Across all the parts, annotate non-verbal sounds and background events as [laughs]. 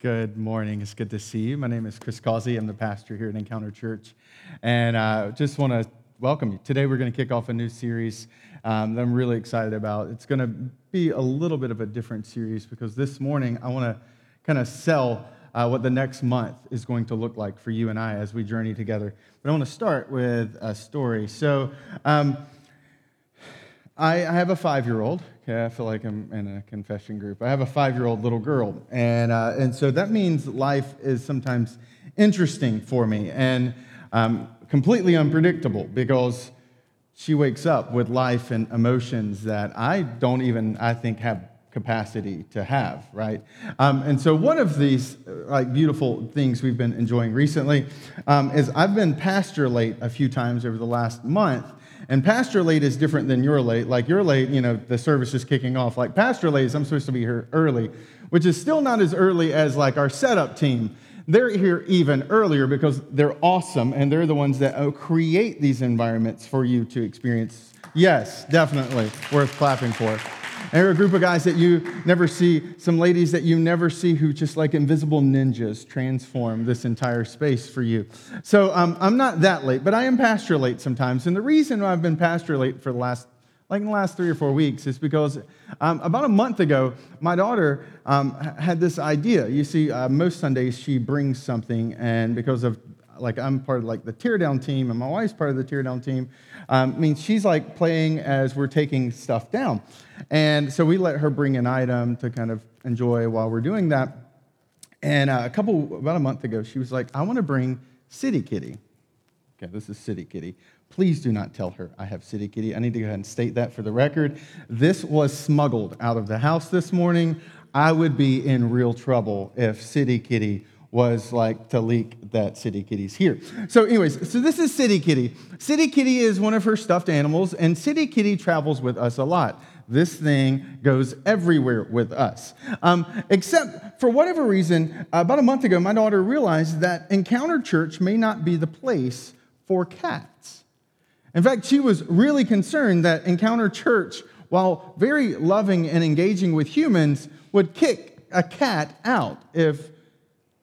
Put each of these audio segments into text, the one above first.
Good morning. It's good to see you. My name is Chris Causey. I'm the pastor here at Encounter Church. And uh, just want to welcome you. Today, we're going to kick off a new series um, that I'm really excited about. It's going to be a little bit of a different series because this morning, I want to kind of sell uh, what the next month is going to look like for you and I as we journey together. But I want to start with a story. So, um, I, I have a five year old. Okay, I feel like I'm in a confession group. I have a five year old little girl. And, uh, and so that means life is sometimes interesting for me and um, completely unpredictable because she wakes up with life and emotions that I don't even, I think, have capacity to have, right? Um, and so one of these like beautiful things we've been enjoying recently um, is I've been pastor late a few times over the last month, and pastor late is different than your late. Like your late, you know, the service is kicking off. Like pastor late is I'm supposed to be here early, which is still not as early as like our setup team. They're here even earlier because they're awesome and they're the ones that uh, create these environments for you to experience. Yes, definitely worth clapping for. And a group of guys that you never see, some ladies that you never see who just like invisible ninjas transform this entire space for you. So um, I'm not that late, but I am pastor late sometimes. And the reason I've been pastor late for the last like in the last three or four weeks is because um, about a month ago, my daughter um, had this idea. You see, uh, most Sundays she brings something, and because of like I'm part of like the teardown team, and my wife's part of the teardown team, um, I mean she's like playing as we're taking stuff down. And so we let her bring an item to kind of enjoy while we're doing that. And uh, a couple, about a month ago, she was like, I want to bring City Kitty. Okay, this is City Kitty. Please do not tell her I have City Kitty. I need to go ahead and state that for the record. This was smuggled out of the house this morning. I would be in real trouble if City Kitty was like to leak that City Kitty's here. So, anyways, so this is City Kitty. City Kitty is one of her stuffed animals, and City Kitty travels with us a lot. This thing goes everywhere with us. Um, except for whatever reason, about a month ago, my daughter realized that Encounter Church may not be the place for cats. In fact, she was really concerned that Encounter Church, while very loving and engaging with humans, would kick a cat out if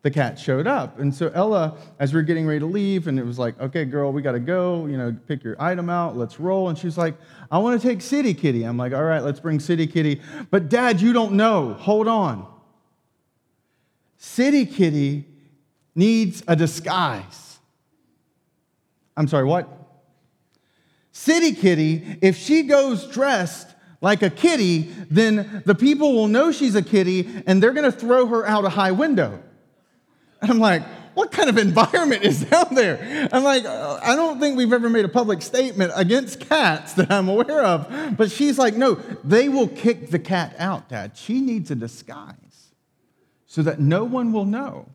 the cat showed up. And so Ella, as we are getting ready to leave, and it was like, okay, girl, we got to go, you know, pick your item out, let's roll. And she's like, I want to take City Kitty. I'm like, all right, let's bring City Kitty. But dad, you don't know. Hold on. City Kitty needs a disguise. I'm sorry, what? City Kitty, if she goes dressed like a kitty, then the people will know she's a kitty and they're going to throw her out a high window. I'm like, what kind of environment is down there? I'm like, uh, I don't think we've ever made a public statement against cats that I'm aware of. But she's like, no, they will kick the cat out, Dad. She needs a disguise so that no one will know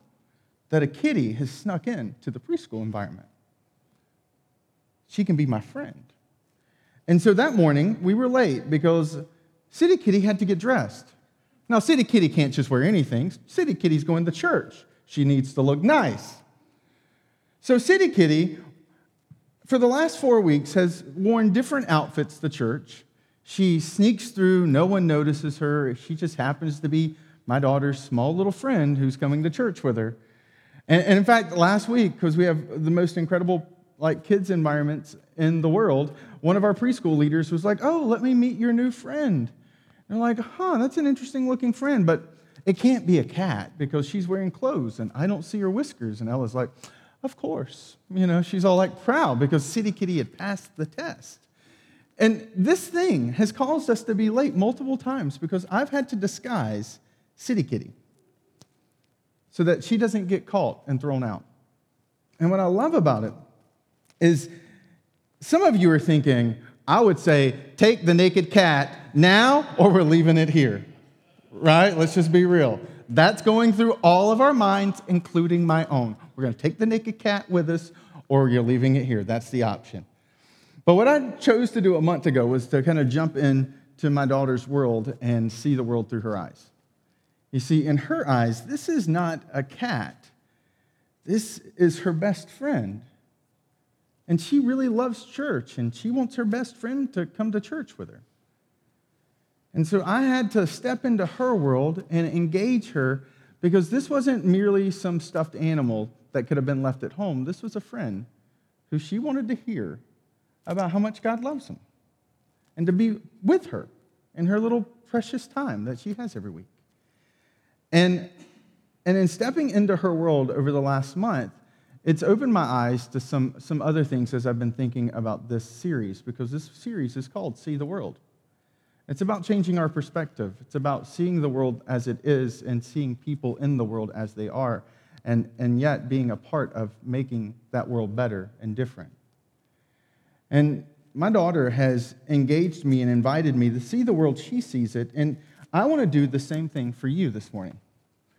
that a kitty has snuck in to the preschool environment. She can be my friend. And so that morning, we were late because City Kitty had to get dressed. Now, City Kitty can't just wear anything. City Kitty's going to church. She needs to look nice. So, City Kitty, for the last four weeks, has worn different outfits to church. She sneaks through, no one notices her. She just happens to be my daughter's small little friend who's coming to church with her. And, and in fact, last week, because we have the most incredible like kids environments in the world, one of our preschool leaders was like, "Oh, let me meet your new friend." And they're like, "Huh, that's an interesting looking friend, but it can't be a cat because she's wearing clothes and I don't see her whiskers. And Ella's like, Of course. You know, she's all like proud because City Kitty had passed the test. And this thing has caused us to be late multiple times because I've had to disguise City Kitty so that she doesn't get caught and thrown out. And what I love about it is some of you are thinking, I would say, take the naked cat now or we're leaving it here right? Let's just be real. That's going through all of our minds, including my own. We're going to take the naked cat with us, or you're leaving it here. That's the option. But what I chose to do a month ago was to kind of jump into my daughter's world and see the world through her eyes. You see, in her eyes, this is not a cat, this is her best friend. And she really loves church, and she wants her best friend to come to church with her. And so I had to step into her world and engage her Because this wasn't merely some stuffed animal that could have been left at home. This was a friend who she wanted to hear about how much God loves him and to be with her in her little precious time that she has every week. And, and in stepping into her world over the last month, it's opened my eyes to some, some other things as I've been thinking about this series, because this series is called See the World. It's about changing our perspective. It's about seeing the world as it is and seeing people in the world as they are, and, and yet being a part of making that world better and different. And my daughter has engaged me and invited me to see the world she sees it, and I want to do the same thing for you this morning.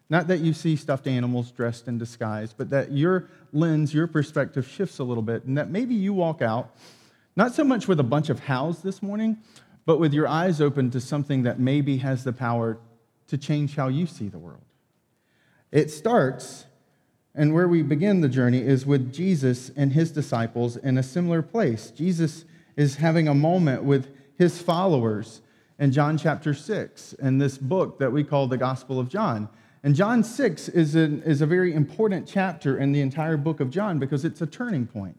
Not that you see stuffed animals dressed in disguise, but that your lens, your perspective shifts a little bit, and that maybe you walk out, not so much with a bunch of hows this morning, but with your eyes open to something that maybe has the power to change how you see the world. It starts, and where we begin the journey is with Jesus and his disciples in a similar place. Jesus is having a moment with his followers in John chapter 6 in this book that we call the Gospel of John. And John 6 is a, is a very important chapter in the entire book of John because it's a turning point.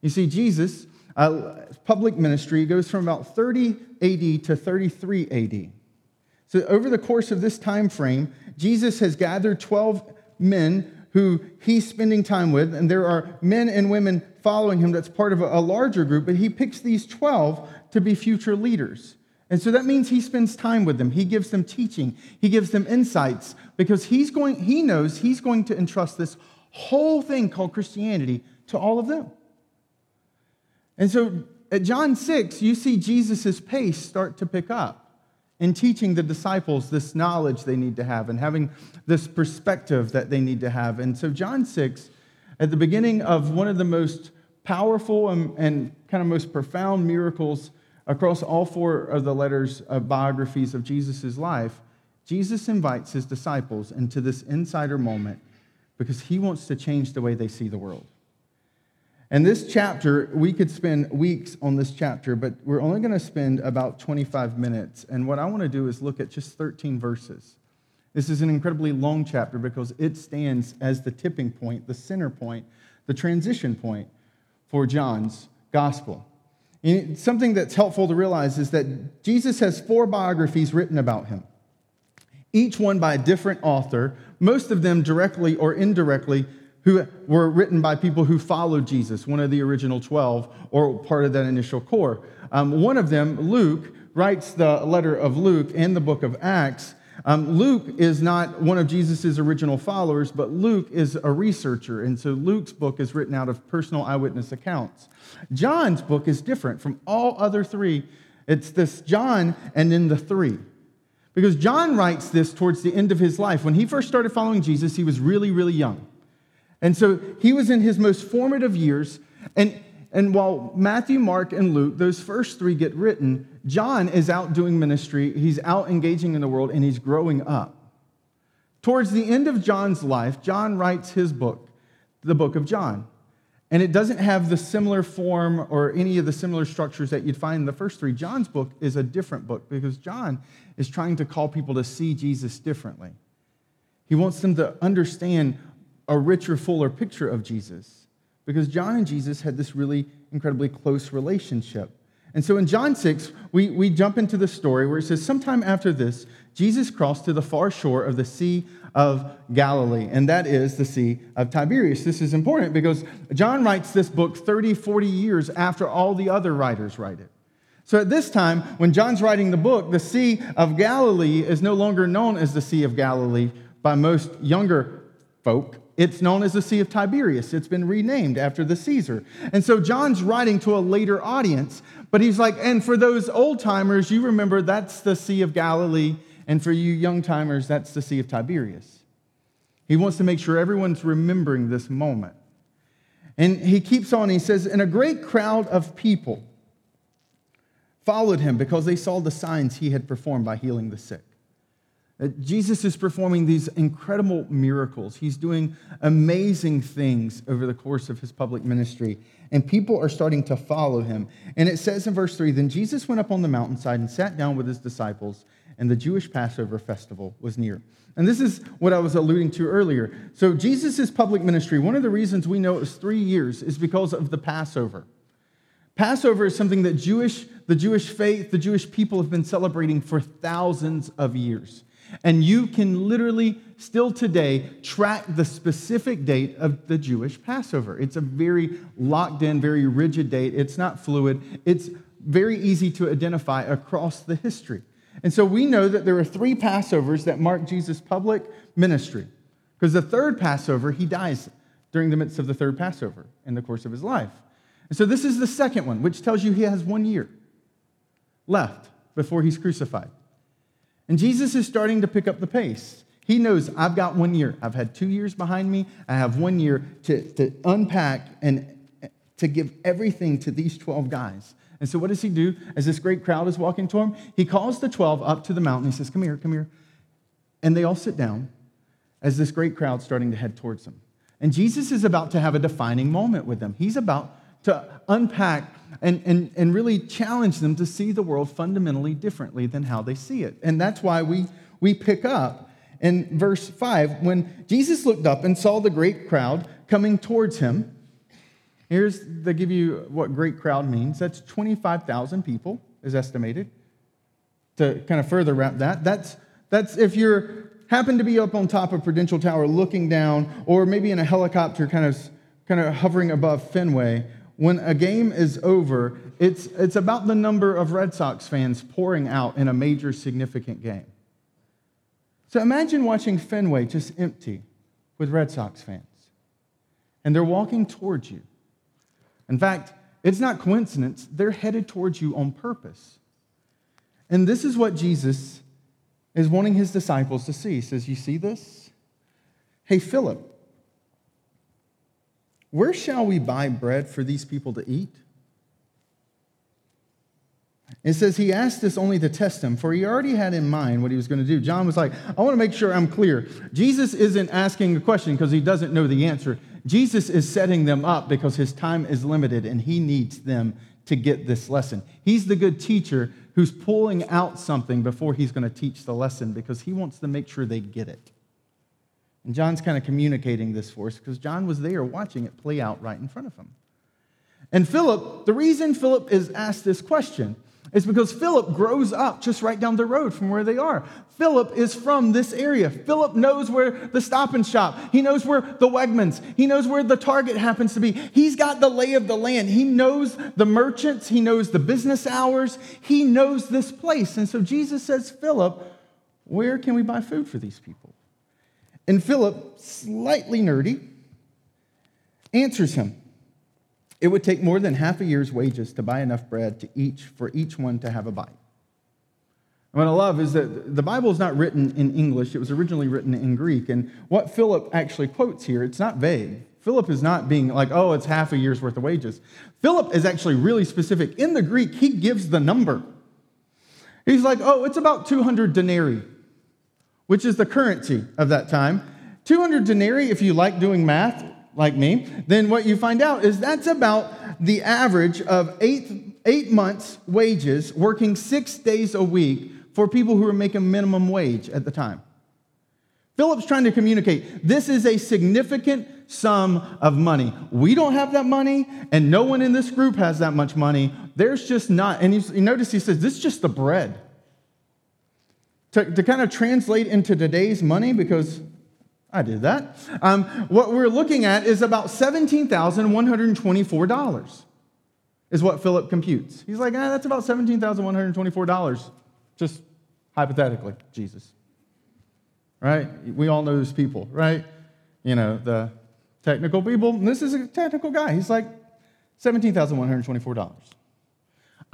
You see, Jesus uh, public ministry goes from about 30 AD to 33 AD. So over the course of this time frame, Jesus has gathered 12 men who he's spending time with, and there are men and women following him that's part of a, larger group, but he picks these 12 to be future leaders. And so that means he spends time with them. He gives them teaching. He gives them insights because he's going, he knows he's going to entrust this whole thing called Christianity to all of them. And so at John 6, you see Jesus' pace start to pick up in teaching the disciples this knowledge they need to have and having this perspective that they need to have. And so, John 6, at the beginning of one of the most powerful and, and kind of most profound miracles across all four of the letters of biographies of Jesus' life, Jesus invites his disciples into this insider moment because he wants to change the way they see the world. And this chapter, we could spend weeks on this chapter, but we're only going to spend about 25 minutes. And what I want to do is look at just 13 verses. This is an incredibly long chapter because it stands as the tipping point, the center point, the transition point for John's gospel. And something that's helpful to realize is that Jesus has four biographies written about him, each one by a different author, most of them directly or indirectly who were written by people who followed Jesus, one of the original 12, or part of that initial core. Um, one of them, Luke, writes the letter of Luke and the book of Acts. Um, Luke is not one of Jesus' original followers, but Luke is a researcher. And so Luke's book is written out of personal eyewitness accounts. John's book is different from all other three. It's this John and then the three. Because John writes this towards the end of his life. When he first started following Jesus, he was really, really young. And so he was in his most formative years. And, and while Matthew, Mark, and Luke, those first three get written, John is out doing ministry. He's out engaging in the world and he's growing up. Towards the end of John's life, John writes his book, the book of John. And it doesn't have the similar form or any of the similar structures that you'd find in the first three. John's book is a different book because John is trying to call people to see Jesus differently. He wants them to understand a richer, fuller picture of Jesus because John and Jesus had this really incredibly close relationship. And so in John 6, we, we jump into the story where it says, Sometime after this, Jesus crossed to the far shore of the Sea of Galilee, and that is the Sea of Tiberias. This is important because John writes this book 30, 40 years after all the other writers write it. So at this time, when John's writing the book, the Sea of Galilee is no longer known as the Sea of Galilee by most younger folk. It's known as the Sea of Tiberias. It's been renamed after the Caesar. And so John's writing to a later audience, but he's like, and for those old timers, you remember that's the Sea of Galilee, and for you young timers, that's the Sea of Tiberias. He wants to make sure everyone's remembering this moment. And he keeps on, he says, and a great crowd of people followed him because they saw the signs he had performed by healing the sick. Uh, Jesus is performing these incredible miracles. He's doing amazing things over the course of his public ministry, and people are starting to follow him. And it says in verse 3 Then Jesus went up on the mountainside and sat down with his disciples, and the Jewish Passover festival was near. And this is what I was alluding to earlier. So, Jesus' public ministry, one of the reasons we know it was three years is because of the Passover. Passover is something that Jewish, the Jewish faith, the Jewish people have been celebrating for thousands of years. And you can literally still today track the specific date of the Jewish Passover. It's a very locked in, very rigid date. It's not fluid. It's very easy to identify across the history. And so we know that there are three Passovers that mark Jesus' public ministry. Because the third Passover, he dies during the midst of the third Passover in the course of his life. And so this is the second one, which tells you he has one year left before he's crucified. And Jesus is starting to pick up the pace. He knows I've got one year. I've had two years behind me. I have one year to, to unpack and to give everything to these 12 guys. And so, what does he do as this great crowd is walking to him? He calls the 12 up to the mountain. He says, Come here, come here. And they all sit down as this great crowd starting to head towards him. And Jesus is about to have a defining moment with them. He's about to unpack and, and, and really challenge them to see the world fundamentally differently than how they see it. And that's why we, we pick up in verse 5 when Jesus looked up and saw the great crowd coming towards him. Here's, they give you what great crowd means. That's 25,000 people, is estimated. To kind of further wrap that, that's, that's if you're happen to be up on top of Prudential Tower looking down, or maybe in a helicopter kind of, kind of hovering above Fenway, when a game is over, it's, it's about the number of Red Sox fans pouring out in a major significant game. So imagine watching Fenway just empty with Red Sox fans. And they're walking towards you. In fact, it's not coincidence, they're headed towards you on purpose. And this is what Jesus is wanting his disciples to see. He says, You see this? Hey, Philip, where shall we buy bread for these people to eat? It says he asked this only to test him, for he already had in mind what he was going to do. John was like, I want to make sure I'm clear. Jesus isn't asking a question because he doesn't know the answer. Jesus is setting them up because his time is limited and he needs them to get this lesson. He's the good teacher who's pulling out something before he's going to teach the lesson because he wants to make sure they get it. And John's kind of communicating this for us because John was there watching it play out right in front of him. And Philip, the reason Philip is asked this question is because Philip grows up just right down the road from where they are. Philip is from this area. Philip knows where the Stop & Shop, he knows where the Wegmans, he knows where the Target happens to be. He's got the lay of the land. He knows the merchants, he knows the business hours, he knows this place. And so Jesus says, Philip, where can we buy food for these people? And Philip, slightly nerdy, answers him. It would take more than half a year's wages to buy enough bread to each for each one to have a bite. And what I love is that the Bible is not written in English, it was originally written in Greek. And what Philip actually quotes here, it's not vague. Philip is not being like, oh, it's half a year's worth of wages. Philip is actually really specific. In the Greek, he gives the number. He's like, oh, it's about 200 denarii which is the currency of that time. 200 denarii, if you like doing math like me, then what you find out is that's about the average of eight, eight months' wages working six days a week for people who are making minimum wage at the time. Philip's trying to communicate this is a significant sum of money. We don't have that money, and no one in this group has that much money. There's just not. And you notice he says, This is just the bread to, to kind of translate into today's money, because I did that, um, what we're looking at is about $17,124 is what Philip computes. He's like, ah, that's about $17,124, just hypothetically, Jesus. Right? We all know those people, right? You know, the technical people. This is a technical guy. He's like, $17,124.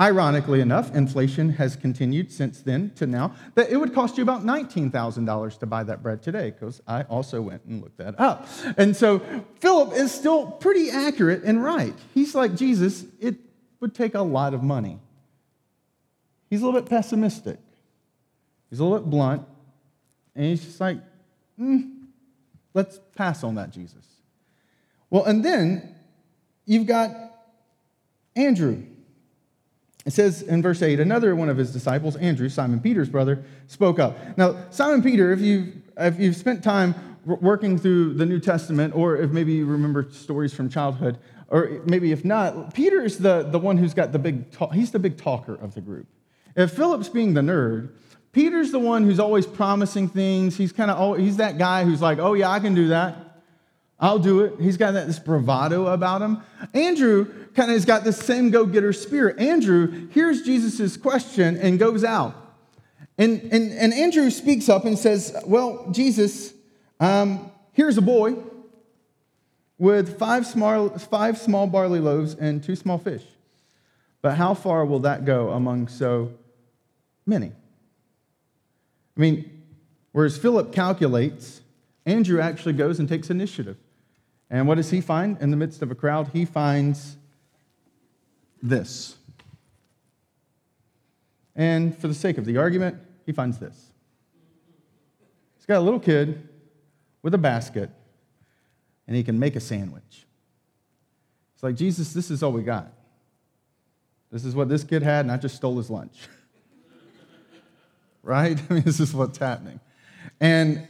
Ironically enough, inflation has continued since then to now that it would cost you about $19,000 to buy that bread today, because I also went and looked that up. And so Philip is still pretty accurate and right. He's like, Jesus, it would take a lot of money. He's a little bit pessimistic, he's a little bit blunt, and he's just like, mm, let's pass on that, Jesus. Well, and then you've got Andrew It says in verse 8, another one of his disciples, Andrew, Simon Peter's brother, spoke up. Now, Simon Peter, if you've, if you've spent time working through the New Testament, or if maybe you remember stories from childhood, or maybe if not, Peter is the, the one who's got the big talk, he's the big talker of the group. If Philip's being the nerd, Peter's the one who's always promising things. He's kind of he's that guy who's like, "Oh yeah, I can do that. I'll do it." He's got that, this bravado about him. Andrew kind of has got this same go-getter spirit. Andrew hears Jesus' question and goes out. And, and, and Andrew speaks up and says, Well, Jesus, um, here's a boy with five small, five small barley loaves and two small fish. But how far will that go among so many? I mean, whereas Philip calculates, Andrew actually goes and takes initiative. And what does he find in the midst of a crowd? He finds this. And for the sake of the argument, he finds this. He's got a little kid with a basket, and he can make a sandwich. It's like, Jesus, this is all we got. This is what this kid had, and I just stole his lunch. [laughs] right? [laughs] I mean, this is what's happening. And,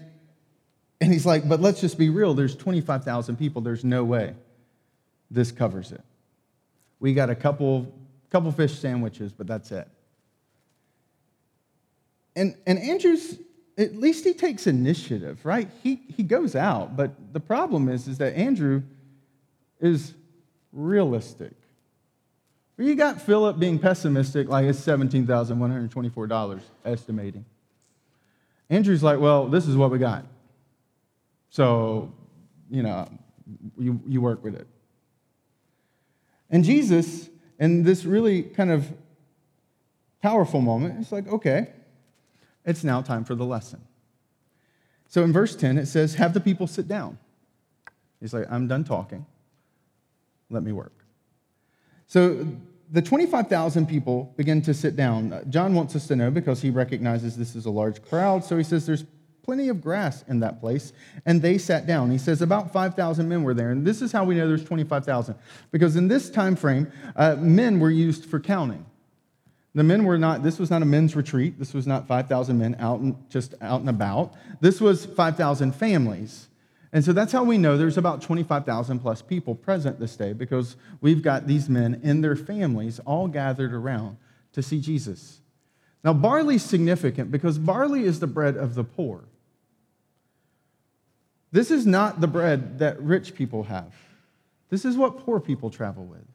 and he's like, but let's just be real. There's 25,000 people. There's no way this covers it. We got a couple, couple fish sandwiches, but that's it. And, and Andrew's, at least he takes initiative, right? He, he goes out, but the problem is, is that Andrew is realistic. You got Philip being pessimistic, like it's $17,124 estimating. Andrew's like, well, this is what we got. So, you know, you, you work with it. And Jesus, in this really kind of powerful moment, it's like, okay, it's now time for the lesson. So in verse 10, it says, Have the people sit down. He's like, I'm done talking. Let me work. So the 25,000 people begin to sit down. John wants us to know because he recognizes this is a large crowd. So he says, There's plenty of grass in that place. And they sat down. He says about 5,000 men were there. And this is how we know there's 25,000. Because in this time frame, uh, men were used for counting. The men were not, this was not a men's retreat. This was not 5,000 men out and just out and about. This was 5,000 families. And so that's how we know there's about 25,000 plus people present this day because we've got these men and their families all gathered around to see Jesus. Now, barley is significant because barley is the bread of the poor. This is not the bread that rich people have. This is what poor people travel with.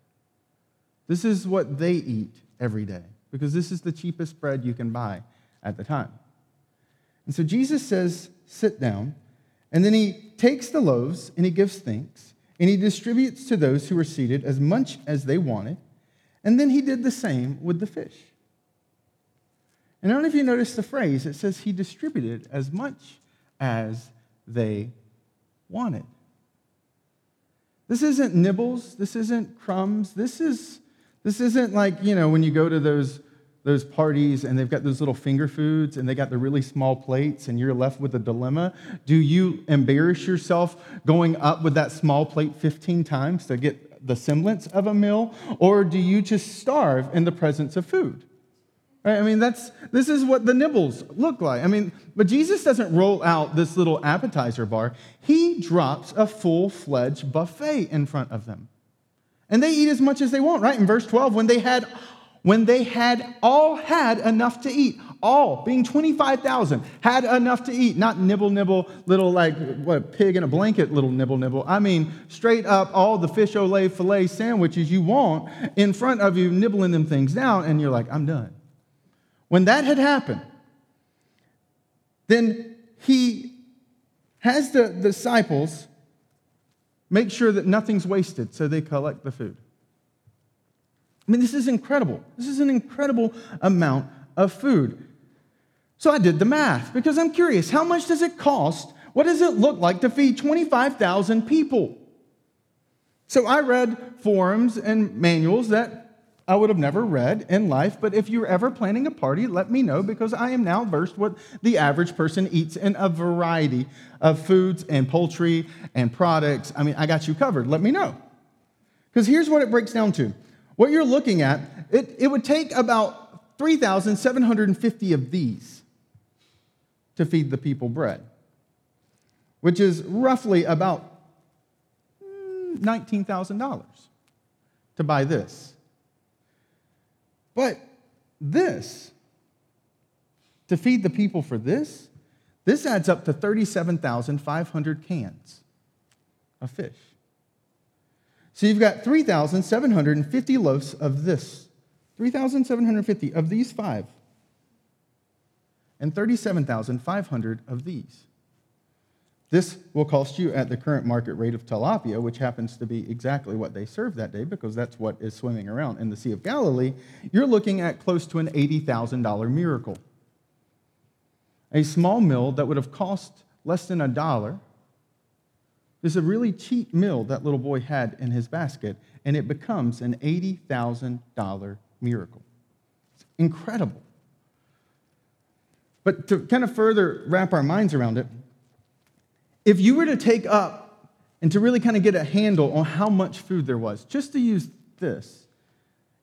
This is what they eat every day because this is the cheapest bread you can buy at the time. And so Jesus says, Sit down. And then he takes the loaves and he gives thanks and he distributes to those who were seated as much as they wanted. And then he did the same with the fish. And I don't know if you noticed the phrase, it says he distributed as much as they wanted. This isn't nibbles. This isn't crumbs. This, is, this isn't like, you know, when you go to those, those parties and they've got those little finger foods and they got the really small plates and you're left with a dilemma. Do you embarrass yourself going up with that small plate 15 times to get the semblance of a meal? Or do you just starve in the presence of food? Right? I mean, that's, this is what the nibbles look like. I mean, but Jesus doesn't roll out this little appetizer bar. He drops a full fledged buffet in front of them. And they eat as much as they want, right? In verse 12, when they had, when they had all had enough to eat, all being 25,000 had enough to eat, not nibble, nibble, little like what, a pig in a blanket, little nibble, nibble. I mean, straight up all the fish ole filet sandwiches you want in front of you, nibbling them things down, and you're like, I'm done. When that had happened, then he has the disciples make sure that nothing's wasted so they collect the food. I mean, this is incredible. This is an incredible amount of food. So I did the math because I'm curious how much does it cost? What does it look like to feed 25,000 people? So I read forums and manuals that I would have never read in life, but if you're ever planning a party, let me know because I am now versed what the average person eats in a variety of foods and poultry and products. I mean, I got you covered. Let me know. Because here's what it breaks down to what you're looking at, it, it would take about 3,750 of these to feed the people bread, which is roughly about mm, $19,000 to buy this. But this, to feed the people for this, this adds up to 37,500 cans of fish. So you've got 3,750 loaves of this, 3,750 of these five, and 37,500 of these. This will cost you at the current market rate of tilapia, which happens to be exactly what they serve that day because that's what is swimming around in the Sea of Galilee. You're looking at close to an $80,000 miracle. A small meal that would have cost less than a dollar is a really cheap meal that little boy had in his basket, and it becomes an $80,000 miracle. It's incredible. But to kind of further wrap our minds around it, if you were to take up and to really kind of get a handle on how much food there was, just to use this,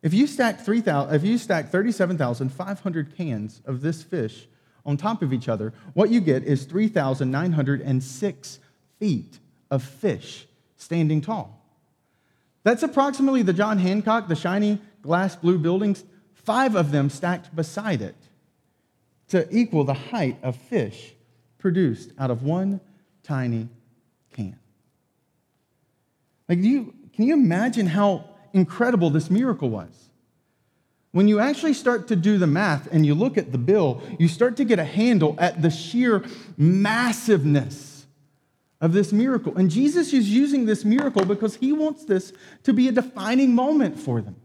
if you stack 3,000, if you stack 37,500 cans of this fish on top of each other, what you get is 3,906 feet of fish standing tall. That's approximately the John Hancock, the shiny glass blue buildings, five of them stacked beside it to equal the height of fish produced out of one tiny can. Like, do you, can you imagine how incredible this miracle was? When you actually start to do the math and you look at the bill, you start to get a handle at the sheer massiveness of this miracle. And Jesus is using this miracle because he wants this to be a defining moment for them.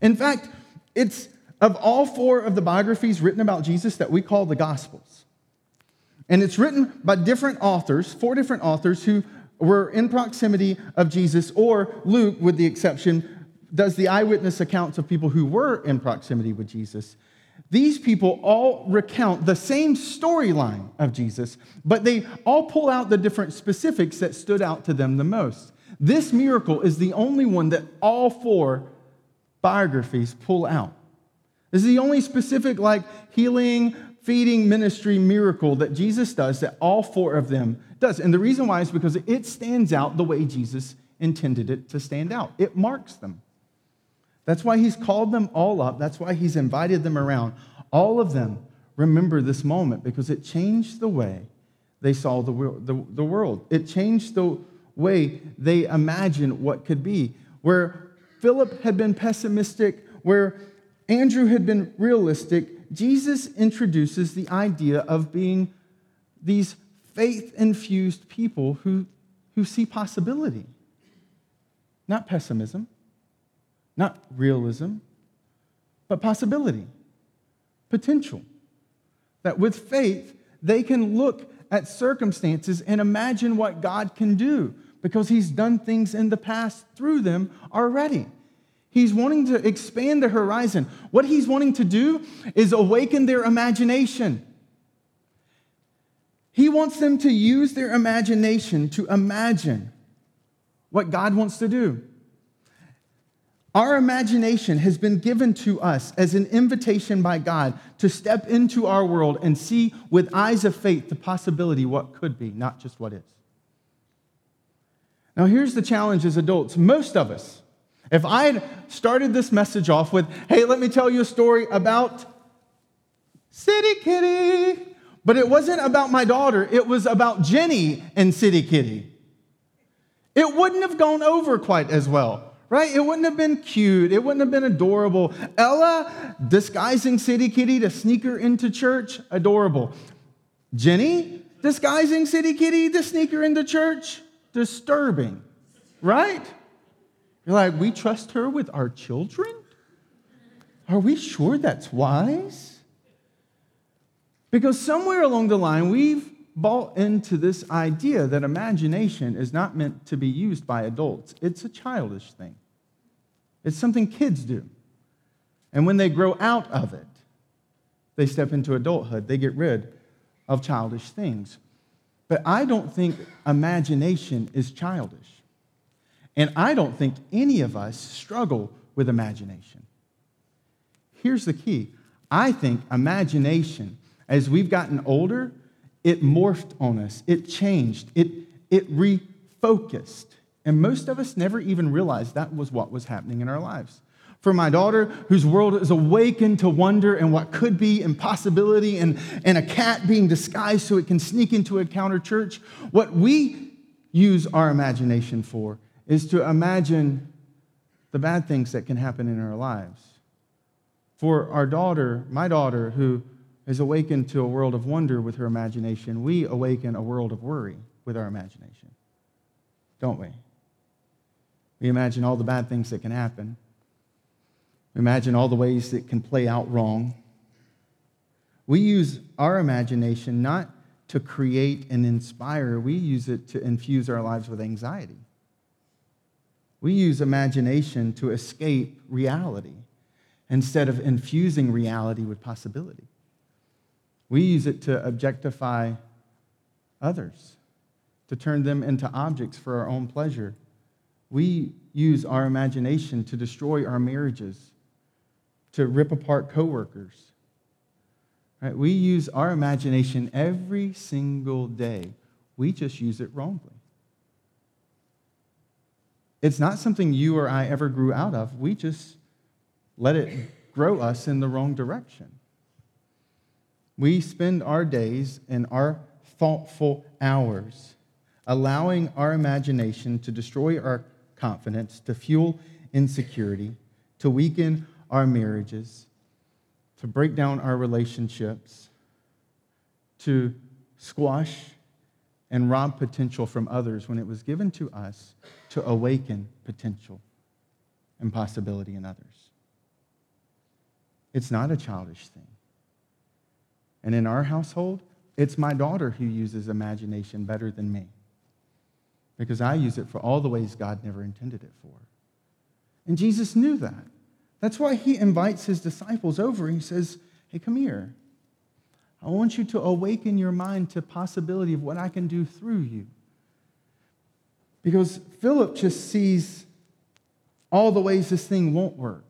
In fact, it's of all four of the biographies written about Jesus that we call the Gospels. And it's written by different authors, four different authors who were in proximity of Jesus, or Luke, with the exception, does the eyewitness accounts of people who were in proximity with Jesus. These people all recount the same storyline of Jesus, but they all pull out the different specifics that stood out to them the most. This miracle is the only one that all four biographies pull out. This is the only specific, like healing, feeding ministry miracle that Jesus does that all four of them does. And the reason why is because it stands out the way Jesus intended it to stand out. It marks them. That's why he's called them all up. That's why he's invited them around. All of them remember this moment because it changed the way they saw the, the, the world. It changed the way they imagined what could be. Where Philip had been pessimistic, where Andrew had been realistic, Jesus introduces the idea of being these faith infused people who, who see possibility, not pessimism, not realism, but possibility, potential. That with faith, they can look at circumstances and imagine what God can do because He's done things in the past through them already. He's wanting to expand the horizon. What he's wanting to do is awaken their imagination. He wants them to use their imagination to imagine what God wants to do. Our imagination has been given to us as an invitation by God to step into our world and see with eyes of faith the possibility what could be, not just what is. Now, here's the challenge as adults. Most of us, if I had started this message off with, hey, let me tell you a story about City Kitty, but it wasn't about my daughter, it was about Jenny and City Kitty, it wouldn't have gone over quite as well, right? It wouldn't have been cute, it wouldn't have been adorable. Ella disguising City Kitty to sneak her into church, adorable. Jenny disguising City Kitty to sneak her into church, disturbing, right? You're like, we trust her with our children? Are we sure that's wise? Because somewhere along the line, we've bought into this idea that imagination is not meant to be used by adults. It's a childish thing, it's something kids do. And when they grow out of it, they step into adulthood, they get rid of childish things. But I don't think imagination is childish. And I don't think any of us struggle with imagination. Here's the key I think imagination, as we've gotten older, it morphed on us, it changed, it, it refocused. And most of us never even realized that was what was happening in our lives. For my daughter, whose world is awakened to wonder and what could be impossibility, and, and a cat being disguised so it can sneak into Encounter Church, what we use our imagination for is to imagine the bad things that can happen in our lives. For our daughter, my daughter, who is awakened to a world of wonder with her imagination, we awaken a world of worry with our imagination, don't we? We imagine all the bad things that can happen. We imagine all the ways that can play out wrong. We use our imagination not to create and inspire, we use it to infuse our lives with anxiety. We use imagination to escape reality instead of infusing reality with possibility. We use it to objectify others, to turn them into objects for our own pleasure we use our imagination to destroy our marriages, to rip apart coworkers. Right? We use our imagination every single day. We just use it wrongly. It's not something you or I ever grew out of. We just let it grow us in the wrong direction. We spend our days and our thoughtful hours allowing our imagination to destroy our confidence, to fuel insecurity, to weaken our marriages, to break down our relationships, to squash and rob potential from others when it was given to us to awaken potential and possibility in others. It's not a childish thing. And in our household, it's my daughter who uses imagination better than me because I use it for all the ways God never intended it for. And Jesus knew that. That's why he invites his disciples over. And he says, Hey, come here. I want you to awaken your mind to possibility of what I can do through you. Because Philip just sees all the ways this thing won't work.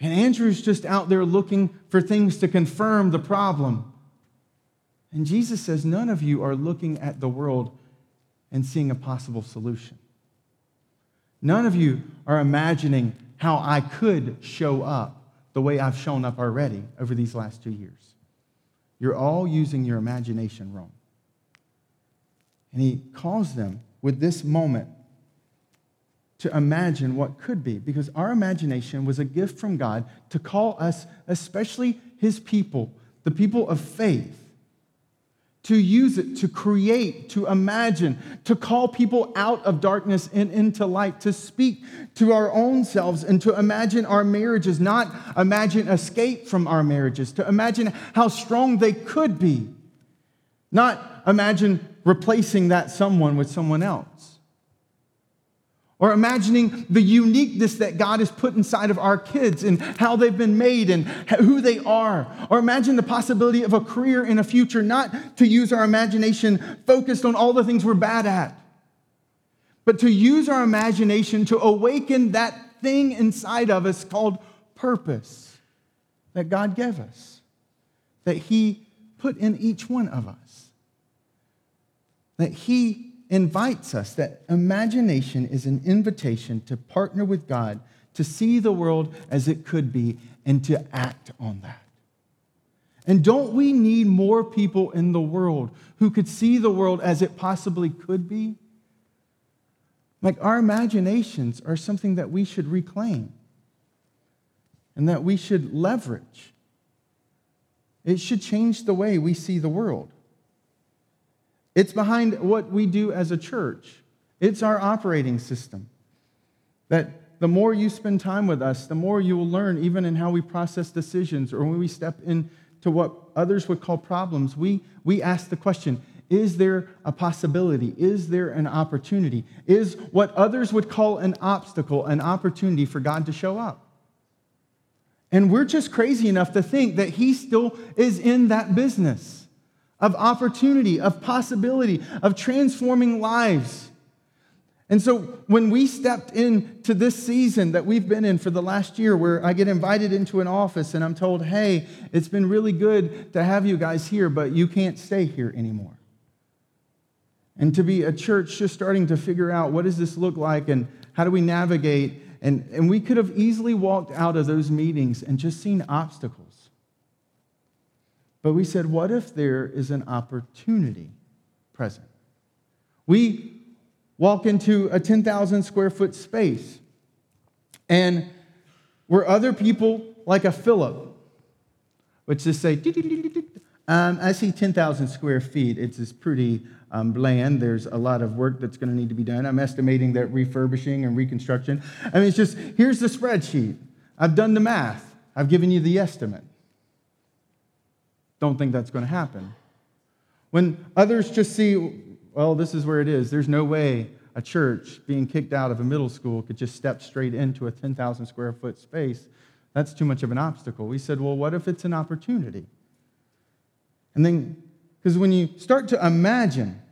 And Andrew's just out there looking for things to confirm the problem. And Jesus says, None of you are looking at the world and seeing a possible solution. None of you are imagining how I could show up the way I've shown up already over these last two years. You're all using your imagination wrong. And he calls them with this moment to imagine what could be, because our imagination was a gift from God to call us, especially his people, the people of faith, to use it to create, to imagine, to call people out of darkness and into light, to speak to our own selves and to imagine our marriages, not imagine escape from our marriages, to imagine how strong they could be, not imagine replacing that someone with someone else. Or imagining the uniqueness that God has put inside of our kids and how they've been made and who they are. Or imagine the possibility of a career in a future, not to use our imagination focused on all the things we're bad at, but to use our imagination to awaken that thing inside of us called purpose that God gave us, that He put in each one of us, that He invites us that imagination is an invitation to partner with God, to see the world as it could be, and to act on that. And don't we need more people in the world who could see the world as it possibly could be? Like our imaginations are something that we should reclaim and that we should leverage. It should change the way we see the world. It's behind what we do as a church. It's our operating system. That the more you spend time with us, the more you will learn, even in how we process decisions or when we step into what others would call problems. We, we ask the question Is there a possibility? Is there an opportunity? Is what others would call an obstacle an opportunity for God to show up? And we're just crazy enough to think that He still is in that business of opportunity, of possibility, of transforming lives. And so when we stepped into this season that we've been in for the last year, where I get invited into an office and I'm told, hey, it's been really good to have you guys here, but you can't stay here anymore. And to be a church just starting to figure out what does this look like and how do we navigate. And, and we could have easily walked out of those meetings and just seen obstacles. But we said, what if there is an opportunity present? We walk into a 10,000 square foot space. And where other people, like a Philip, would just say, um, I see 10,000 square feet. It's just pretty um, bland. There's a lot of work that's going to need to be done. I'm estimating that refurbishing and reconstruction. I mean, it's just here's the spreadsheet. I've done the math, I've given you the estimate. Don't think that's going to happen. When others just see, well, this is where it is. There's no way a church being kicked out of a middle school could just step straight into a 10,000 square foot space. That's too much of an obstacle. We said, well, what if it's an opportunity? And then, because when you start to imagine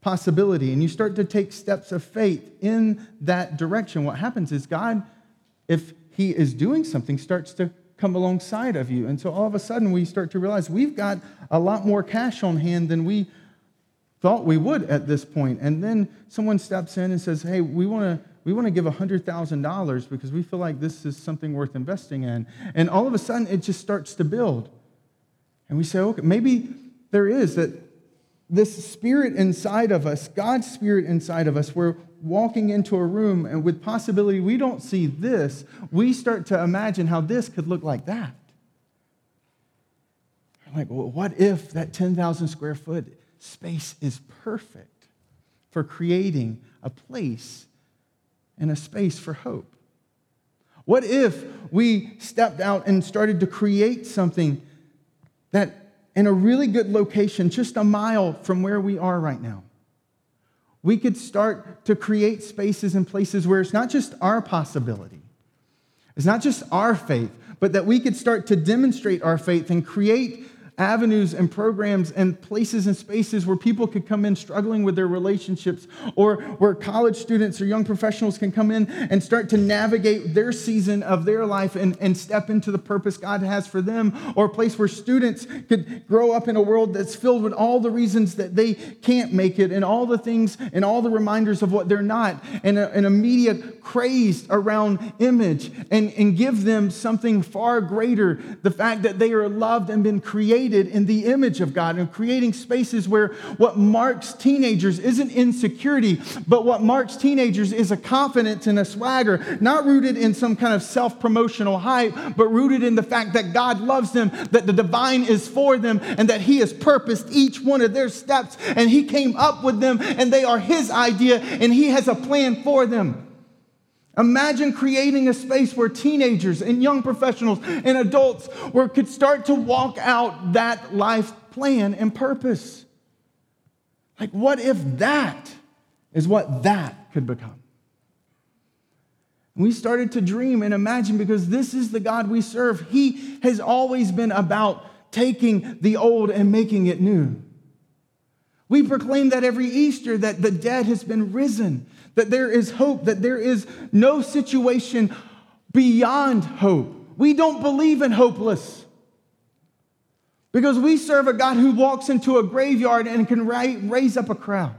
possibility and you start to take steps of faith in that direction, what happens is God, if He is doing something, starts to come alongside of you. And so all of a sudden, we start to realize we've got a lot more cash on hand than we thought we would at this point. And then someone steps in and says, Hey, we want to. We want to give $100,000 because we feel like this is something worth investing in. And all of a sudden, it just starts to build. And we say, okay, maybe there is that this spirit inside of us, God's spirit inside of us, we're walking into a room and with possibility we don't see this, we start to imagine how this could look like that. Like, well, what if that 10,000 square foot space is perfect for creating a place and a space for hope? What if we stepped out and started to create something that in a really good location, just a mile from where we are right now, we could start to create spaces and places where it's not just our possibility, it's not just our faith, but that we could start to demonstrate our faith and create avenues and programs and places and spaces where people could come in struggling with their relationships, or where college students or young professionals can come in and start to navigate their season of their life and, and step into the purpose God has for them, or a place where students could grow up in a world that's filled with all the reasons that they can't make it and all the things and all the reminders of what they're not, and a, and a media crazed around image, and, and give them something far greater the fact that they are loved and been created created in the image of God and creating spaces where what marks teenagers isn't insecurity, but what marks teenagers is a confidence and a swagger, not rooted in some kind of self promotional hype, but rooted in the fact that God loves them, that the divine is for them, and that He has purposed each one of their steps, and He came up with them, and they are His idea, and He has a plan for them. Imagine creating a space where teenagers and young professionals and adults where could start to walk out that life plan and purpose. Like, what if that is what that could become? We started to dream and imagine because this is the God we serve. He has always been about taking the old and making it new. We proclaim that every Easter that the dead has been risen, that there is hope, that there is no situation beyond hope. We don't believe in hopeless because we serve a God who walks into a graveyard and can raise up a crowd.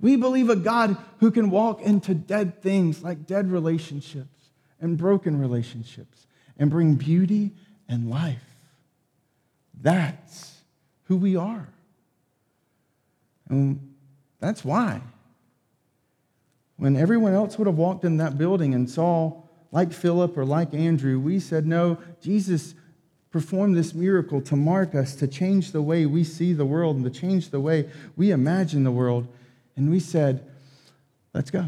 We believe a God who can walk into dead things like dead relationships and broken relationships and bring beauty and life. That's who we are. And that's why. When everyone else would have walked in that building and saw, like Philip or like Andrew, we said, no, Jesus performed this miracle to mark us, to change the way we see the world and to change the way we imagine the world. And we said, let's go.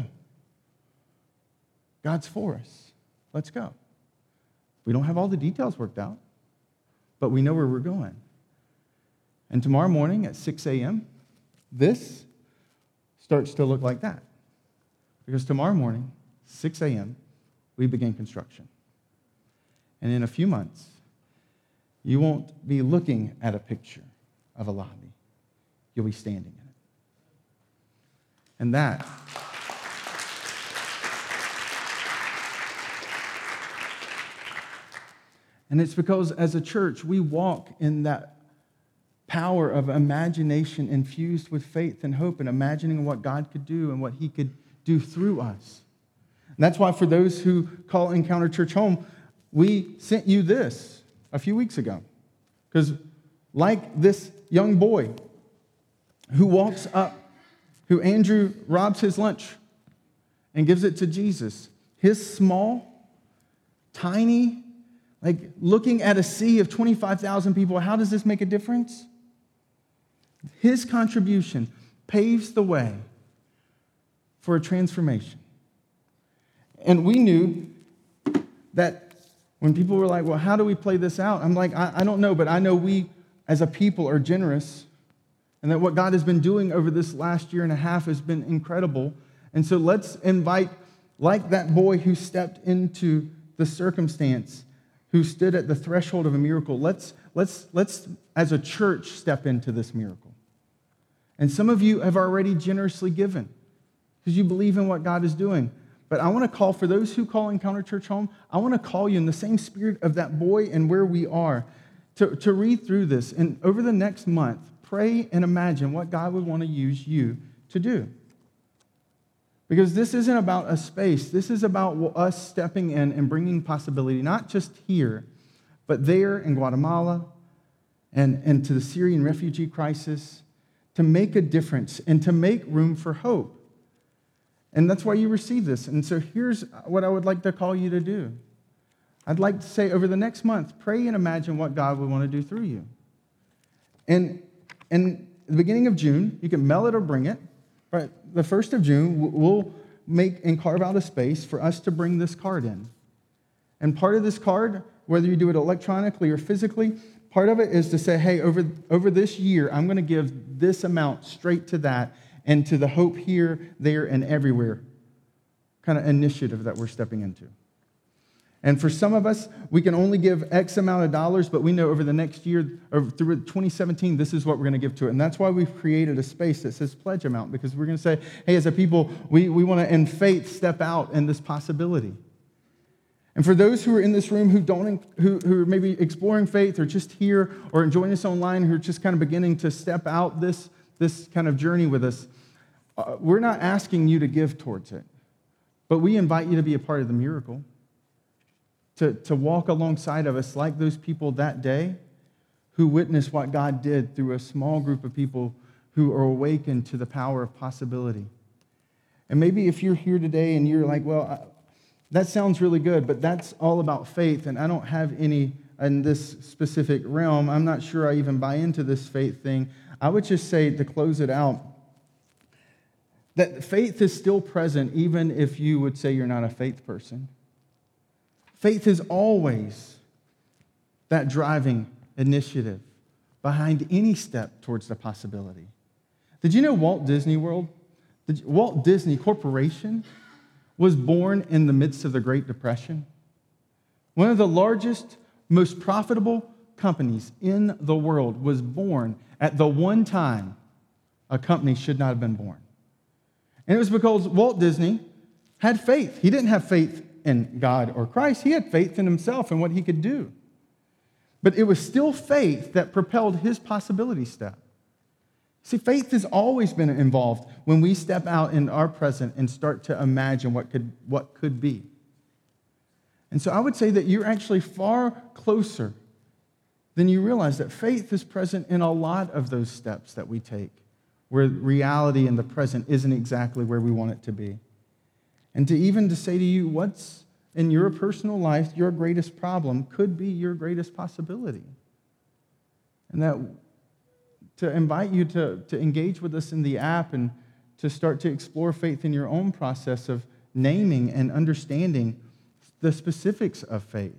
God's for us. Let's go. We don't have all the details worked out, but we know where we're going. And tomorrow morning at 6 a.m., this starts to look like that. Because tomorrow morning, 6 a.m., we begin construction. And in a few months, you won't be looking at a picture of a lobby, you'll be standing in it. And that. And it's because as a church, we walk in that power of imagination infused with faith and hope and imagining what God could do and what He could do through us. And that's why, for those who call Encounter Church home, we sent you this a few weeks ago. Because, like this young boy who walks up, who Andrew robs his lunch and gives it to Jesus, his small, tiny, like looking at a sea of 25,000 people, how does this make a difference? His contribution paves the way for a transformation. And we knew that when people were like, well, how do we play this out? I'm like, I, I don't know, but I know we as a people are generous and that what God has been doing over this last year and a half has been incredible. And so let's invite, like that boy who stepped into the circumstance, who stood at the threshold of a miracle, let's, let's, let's as a church, step into this miracle. And some of you have already generously given because you believe in what God is doing. But I want to call for those who call Encounter Church home, I want to call you in the same spirit of that boy and where we are to, to read through this. And over the next month, pray and imagine what God would want to use you to do. Because this isn't about a space, this is about us stepping in and bringing possibility, not just here, but there in Guatemala and, and to the Syrian refugee crisis, to make a difference and to make room for hope. And that's why you receive this. And so here's what I would like to call you to do. I'd like to say over the next month, pray and imagine what God would want to do through you. And in the beginning of June, you can mail it or bring it. But the 1st of June, we'll make and carve out a space for us to bring this card in. And part of this card, whether you do it electronically or physically, part of it is to say, hey, over, over this year, I'm going to give this amount straight to that and to the hope here, there, and everywhere kind of initiative that we're stepping into. And for some of us, we can only give X amount of dollars, but we know over the next year, or through 2017, this is what we're going to give to it. And that's why we've created a space that says pledge amount, because we're going to say, hey, as a people, we, we want to, in faith, step out in this possibility. And for those who are in this room who don't, who, who are maybe exploring faith or just here or joining us online, who are just kind of beginning to step out this, this kind of journey with us, uh, we're not asking you to give towards it, but we invite you to be a part of the miracle, to, to walk alongside of us like those people that day who witnessed what God did through a small group of people who are awakened to the power of possibility. And maybe if you're here today and you're like, well, that sounds really good, but that's all about faith, and I don't have any in this specific realm. I'm not sure I even buy into this faith thing. I would just say to close it out that faith is still present even if you would say you're not a faith person. Faith is always that driving initiative behind any step towards the possibility. Did you know Walt Disney World, Walt Disney Corporation, was born in the midst of the Great Depression? One of the largest, most profitable companies in the world was born at the one time a company should not have been born. And it was because Walt Disney had faith. He didn't have faith in God or Christ, he had faith in himself and what he could do. But it was still faith that propelled his possibility step. See, faith has always been involved when we step out in our present and start to imagine what could, what could be. And so I would say that you're actually far closer than you realize that faith is present in a lot of those steps that we take where reality in the present isn't exactly where we want it to be. And to even to say to you, what's in your personal life your greatest problem could be your greatest possibility. And that to invite you to, to engage with us in the app and to start to explore faith in your own process of naming and understanding the specifics of faith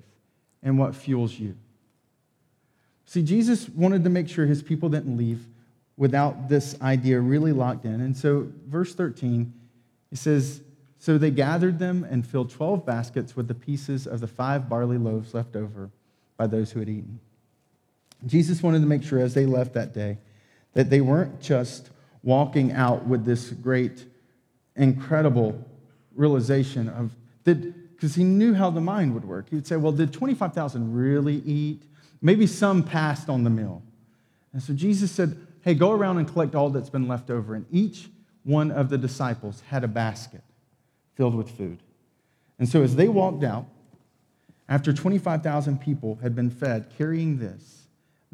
and what fuels you. See, Jesus wanted to make sure his people didn't leave without this idea really locked in. And so, verse 13, he says, So they gathered them and filled 12 baskets with the pieces of the five barley loaves left over by those who had eaten. Jesus wanted to make sure as they left that day that they weren't just walking out with this great incredible realization of did because he knew how the mind would work. He would say, Well, did 25,000 really eat? Maybe some passed on the meal. And so Jesus said, Hey, go around and collect all that's been left over. And each one of the disciples had a basket filled with food. And so as they walked out, after 25,000 people had been fed carrying this,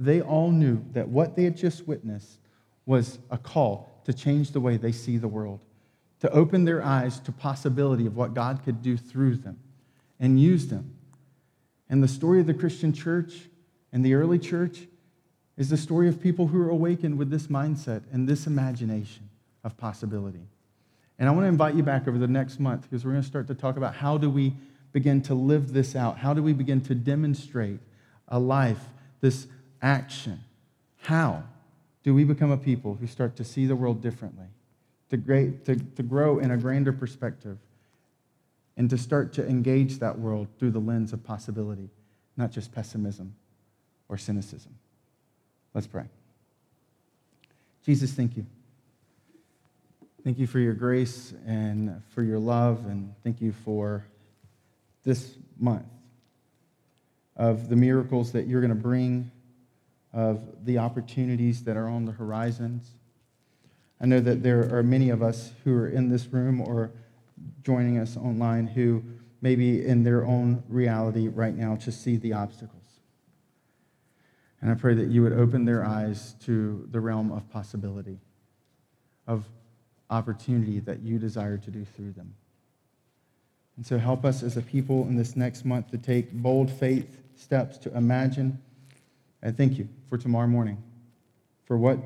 they all knew that what they had just witnessed was a call to change the way they see the world, to open their eyes to possibility of what God could do through them and use them. And the story of the Christian church and the early church is the story of people who are awakened with this mindset and this imagination of possibility. And I want to invite you back over the next month because we're going to start to talk about how do we begin to live this out? How do we begin to demonstrate a life, this action? How do we become a people who start to see the world differently, to, great, to, to grow in a grander perspective, and to start to engage that world through the lens of possibility, not just pessimism or cynicism? Let's pray. Jesus, thank you. Thank you for your grace and for your love, and thank you for this month of the miracles that you're going to bring, of the opportunities that are on the horizons. I know that there are many of us who are in this room or joining us online who maybe in their own reality right now just see the obstacles. And I pray that you would open their eyes to the realm of possibility, of opportunity that you desire to do through them. And so help us as a people in this next month to take bold faith steps to imagine. And thank you for tomorrow morning, for what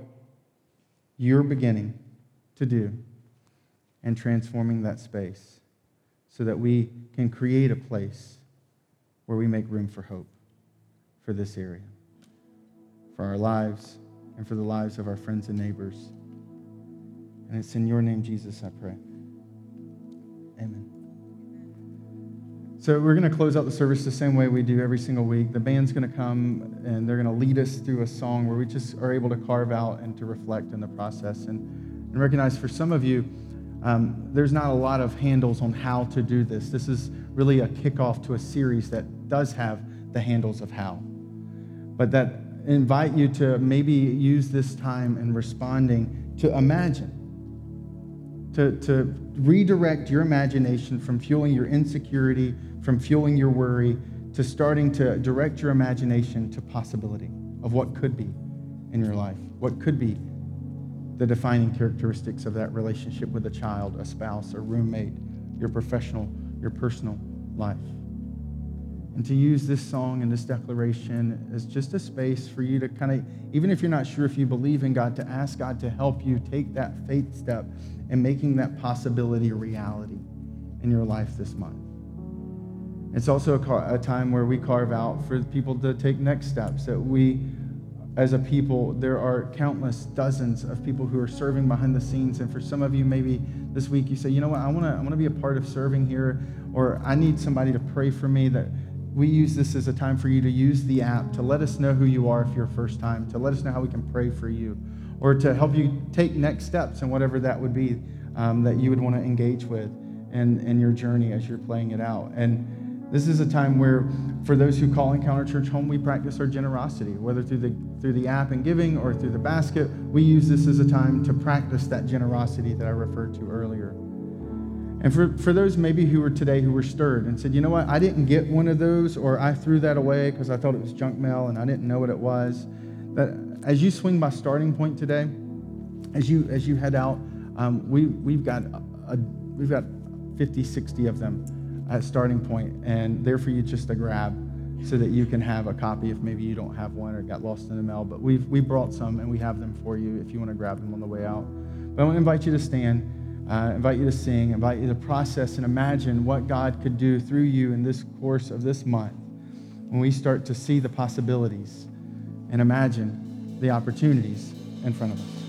you're beginning to do and transforming that space so that we can create a place where we make room for hope for this area, for our lives, and for the lives of our friends and neighbors. And it's in your name, Jesus, I pray. Amen. So we're going to close out the service the same way we do every single week. The band's going to come and they're going to lead us through a song where we just are able to carve out and to reflect in the process and, and recognize for some of you, um, there's not a lot of handles on how to do this. This is really a kickoff to a series that does have the handles of how, but that invite you to maybe use this time in responding to imagine to, to redirect your imagination from fueling your insecurity, from fueling your worry, to starting to direct your imagination to possibility of what could be in your life, what could be the defining characteristics of that relationship with a child, a spouse, a roommate, your professional, your personal life. And to use this song and this declaration as just a space for you to kind of, even if you're not sure if you believe in God, to ask God to help you take that faith step and making that possibility a reality in your life this month. It's also a, a, time where we carve out for people to take next steps. That we, as a people, there are countless dozens of people who are serving behind the scenes. And for some of you, maybe this week you say, you know what, I want to I wanna be a part of serving here, or I need somebody to pray for me. That we use this as a time for you to use the app to let us know who you are if you're first time, to let us know how we can pray for you or to help you take next steps and whatever that would be um, that you would want to engage with in, in your journey as you're playing it out. And this is a time where, for those who call Encounter Church home, we practice our generosity, whether through the through the app and giving or through the basket. We use this as a time to practice that generosity that I referred to earlier. And for, for those maybe who were today who were stirred and said, you know what, I didn't get one of those, or I threw that away because I thought it was junk mail and I didn't know what it was. That as you swing by starting point today, as you as you head out, um, we we've got a, we've got 50, 60 of them at starting point, and they're for you just to grab, so that you can have a copy if maybe you don't have one or got lost in the mail. But we've we brought some, and we have them for you if you want to grab them on the way out. But I want to invite you to stand. Uh, invite you to sing, invite you to process and imagine what God could do through you in this course of this month when we start to see the possibilities and imagine the opportunities in front of us.